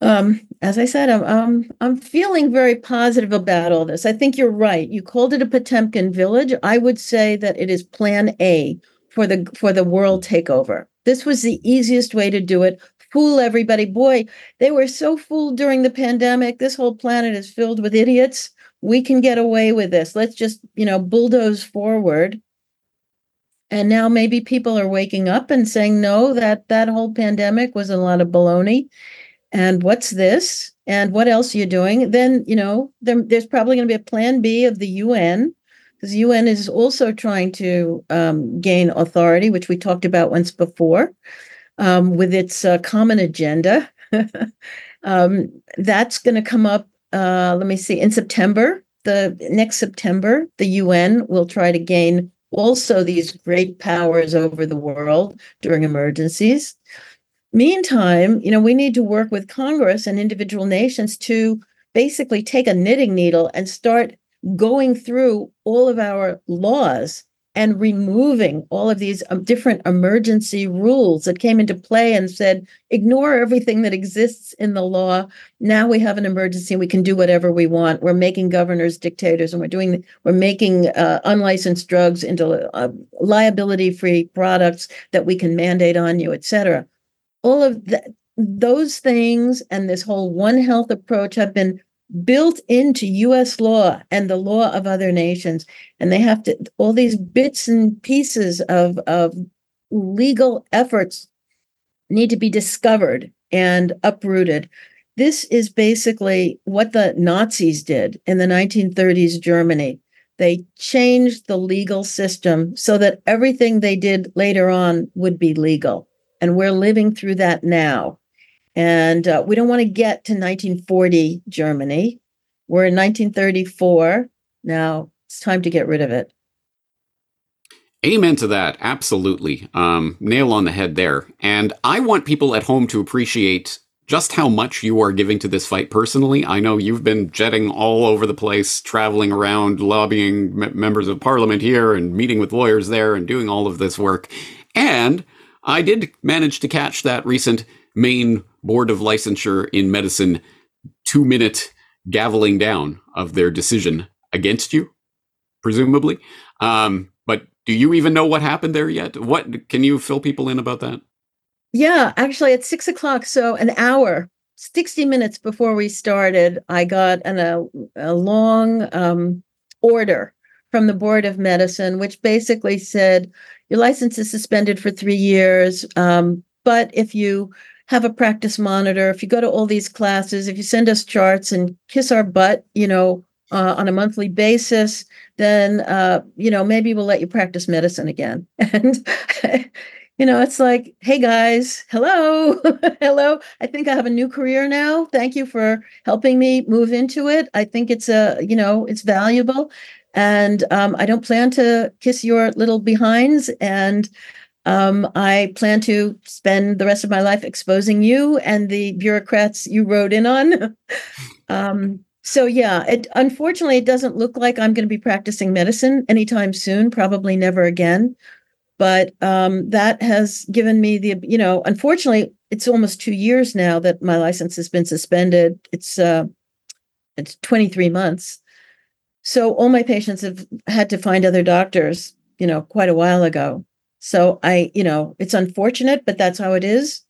um, as I said, I'm, I'm I'm feeling very positive about all this. I think you're right. You called it a Potemkin village. I would say that it is Plan A for the for the world takeover. This was the easiest way to do it. Fool everybody. Boy, they were so fooled during the pandemic. This whole planet is filled with idiots. We can get away with this. Let's just, you know, bulldoze forward. And now maybe people are waking up and saying, no, that that whole pandemic was a lot of baloney. and what's this and what else are you doing then you know there, there's probably going to be a plan b of the un because un is also trying to um, gain authority which we talked about once before um, with its uh, common agenda. [laughs] Um, that's going to come up uh, let me see in september the next september the un will try to gain also these great powers over the world during emergencies. Meantime, you know, we need to work with Congress and individual nations to basically take a knitting needle and start going through all of our laws and removing all of these um, different emergency rules that came into play and said, ignore everything that exists in the law. Now we have an emergency. We can do whatever we want. We're making governors dictators, and we're doing we're making uh, unlicensed drugs into uh, liability-free products that we can mandate on you, et cetera all of the, those things and this whole One Health approach have been built into US law and the law of other nations. And they have to, all these bits and pieces of, of legal efforts need to be discovered and uprooted. This is basically what the Nazis did in the 1930s Germany. They changed the legal system so that everything they did later on would be legal. And we're living through that now. And uh, we don't want to get to 1940 Germany. We're in 1934. Now it's time to get rid of it. Amen to that. Absolutely. Um, nail on the head there. And I want people at home to appreciate just how much you are giving to this fight personally. I know you've been jetting all over the place, traveling around, lobbying m- members of parliament here and meeting with lawyers there and doing all of this work. And I did manage to catch that recent Maine Board of Licensure in Medicine two minute gaveling down of their decision against you, presumably. Um, but do you even know what happened there yet? What can you fill people in about that? Yeah, actually, at six o'clock, so an hour, 60 minutes before we started, I got an, a, a long um, order from the Board of Medicine, which basically said your license is suspended for three years. Um, but if you have a practice monitor, if you go to all these classes, if you send us charts and kiss our butt, you know, uh, on a monthly basis, then uh, you know maybe we'll let you practice medicine again. [laughs] And [laughs] you know, it's like, hey guys, hello, [laughs] hello. I think I have a new career now. Thank you for helping me move into it. I think it's a, you know, it's valuable. And um, I don't plan to kiss your little behinds. And um, I plan to spend the rest of my life exposing you and the bureaucrats you rode in on. [laughs] um, so yeah, it unfortunately it doesn't look like I'm going to be practicing medicine anytime soon. Probably never again. But um, that has given me the you know. Unfortunately, it's almost two years now that my license has been suspended. It's uh, it's 23 months so all my patients have had to find other doctors, you know, quite a while ago. So I, you know, it's unfortunate, but that's how it is.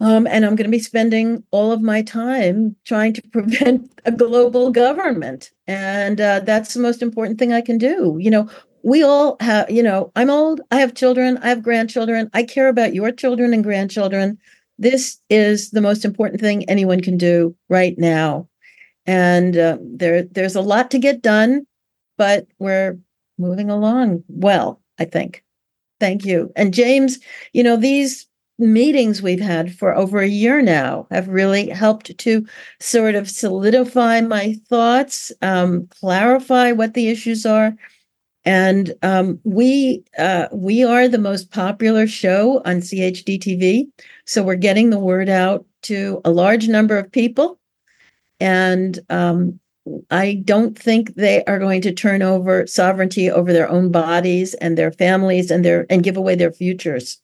Um, and I'm going to be spending all of my time trying to [laughs] prevent a global government. And uh, that's the most important thing I can do. You know, we all have, you know, I'm old, I have children, I have grandchildren, I care about your children and grandchildren. This is the most important thing anyone can do right now and uh, there there's a lot to get done, but we're moving along well. I think. Thank you. And James, you know these meetings we've had for over a year now have really helped to sort of solidify my thoughts, um, clarify what the issues are. And um, we uh, we are the most popular show on CHD TV, so we're getting the word out to a large number of people. And um, I don't think they are going to turn over sovereignty over their own bodies and their families and their and give away their futures.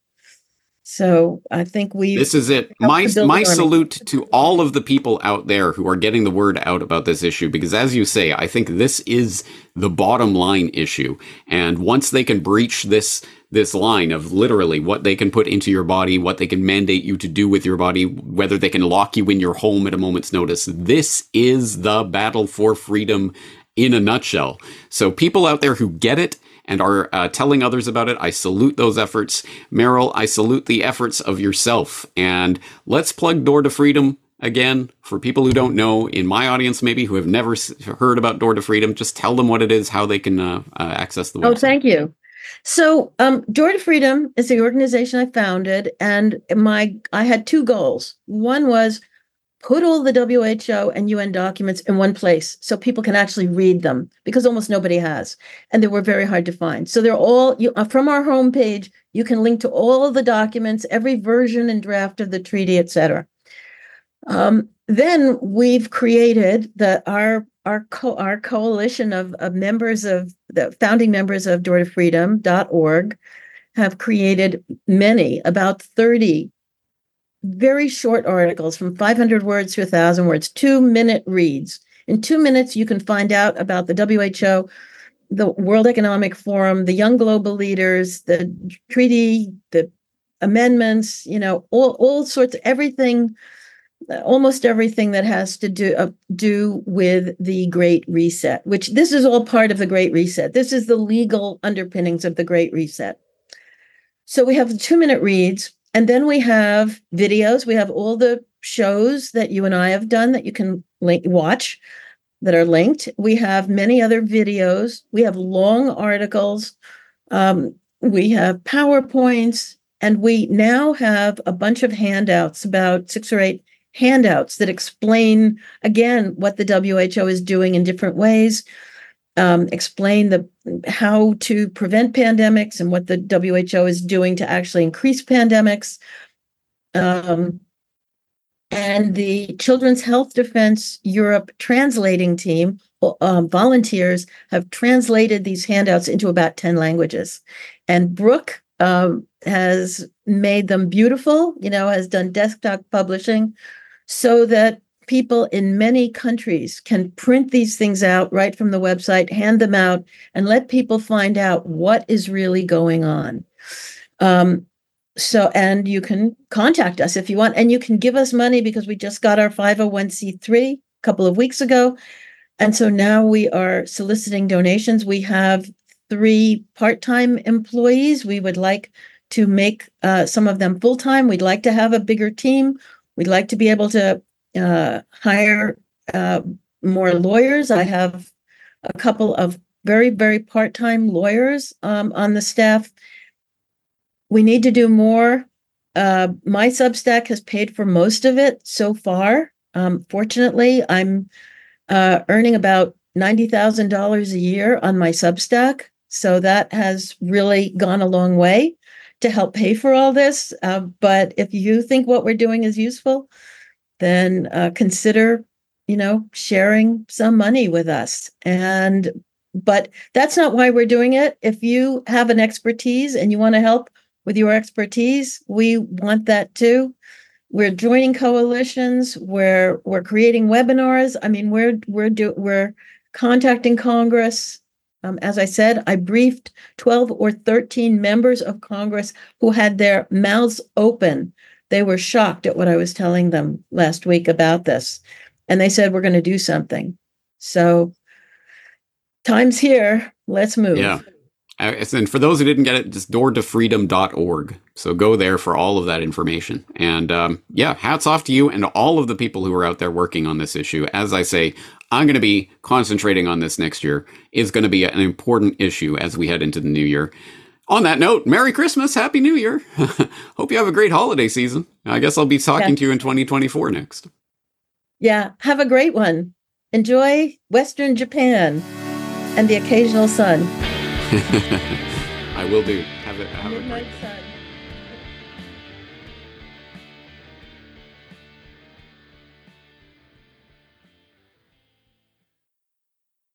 So I think we. This is it. My my salute to all of the people out there who are getting the word out about this issue, because as you say, I think this is the bottom line issue. And once they can breach this this line of literally what they can put into your body, what they can mandate you to do with your body, whether they can lock you in your home at a moment's notice. This is the battle for freedom in a nutshell. So people out there who get it and are uh, telling others about it. I salute those efforts. Meryl, I salute the efforts of yourself. And let's plug Door to Freedom again for people who don't know in my audience maybe who have never heard about door to freedom just tell them what it is how they can uh, uh, access the website. oh thank you so um, door to freedom is the organization i founded and my i had two goals one was put all the WHO and UN documents in one place so people can actually read them because almost nobody has. And they were very hard to find. So they're all you, uh, from our homepage, you can link to all of the documents, every version and draft of the treaty, et cetera. Um, then we've created the our our co- our coalition of, of members of the founding members of door to freedom.org have created many about 30 very short articles from 500 words to 1,000 words, two minute reads. In two minutes, you can find out about the WHO, the World Economic Forum, the young global leaders, the treaty, the amendments, you know, all, all sorts everything, almost everything that has to do, uh, do with the Great Reset, which this is all part of the Great Reset. This is the legal underpinnings of the Great Reset. So we have the two minute reads and then we have videos. We have all the shows that you and I have done that you can link, watch that are linked. We have many other videos. We have long articles. Um, we have PowerPoints. And we now have a bunch of handouts, about six or eight handouts that explain, again, what the WHO is doing in different ways um, explain the how to prevent pandemics and what the WHO is doing to actually increase pandemics. Um, and the Children's Health Defense Europe translating team, um, volunteers, have translated these handouts into about 10 languages. And Brooke um, has made them beautiful, you know, has done desktop publishing so that people in many countries can print these things out right from the website, hand them out, and let people find out what is really going on. Um, so, and you can contact us if you want, and you can give us money because we just got our 501c3 a couple of weeks ago. And so now we are soliciting donations. We have three part time employees. We would like to make uh, some of them full time. We'd like to have a bigger team. We'd like to be able to uh, hire uh, more lawyers. I have a couple of very, very part time lawyers um, on the staff. We need to do more. Uh, my Substack has paid for most of it so far. Um, fortunately, I'm uh, earning about $90,000 a year on my Substack. So that has really gone a long way to help pay for all this. Uh, but if you think what we're doing is useful, then uh, consider you know sharing some money with us. And but that's not why we're doing it. If you have an expertise and you want to help with your expertise we want that too. We're joining coalitions we're we're creating webinars. I mean we're we're do, we're contacting congress um, as i said i briefed 12 or 13 members of congress who had their mouths open they were shocked at what I was telling them last week about this. And they said, we're going to do something. So, time's here. Let's move. Yeah. Uh, and for those who didn't get it, just doortofreedom.org. So go there for all of that information. And um, yeah, hats off to you and all of the people who are out there working on this issue. As I say, I'm going to be concentrating on this next year. Is going to be an important issue as we head into the new year. On that note, Merry Christmas, Happy New Year. [laughs] Hope you have a great holiday season. I guess I'll be talking yeah. to you in 2024 next. Yeah, have a great one. Enjoy Western Japan and the occasional sun. [laughs] I will do.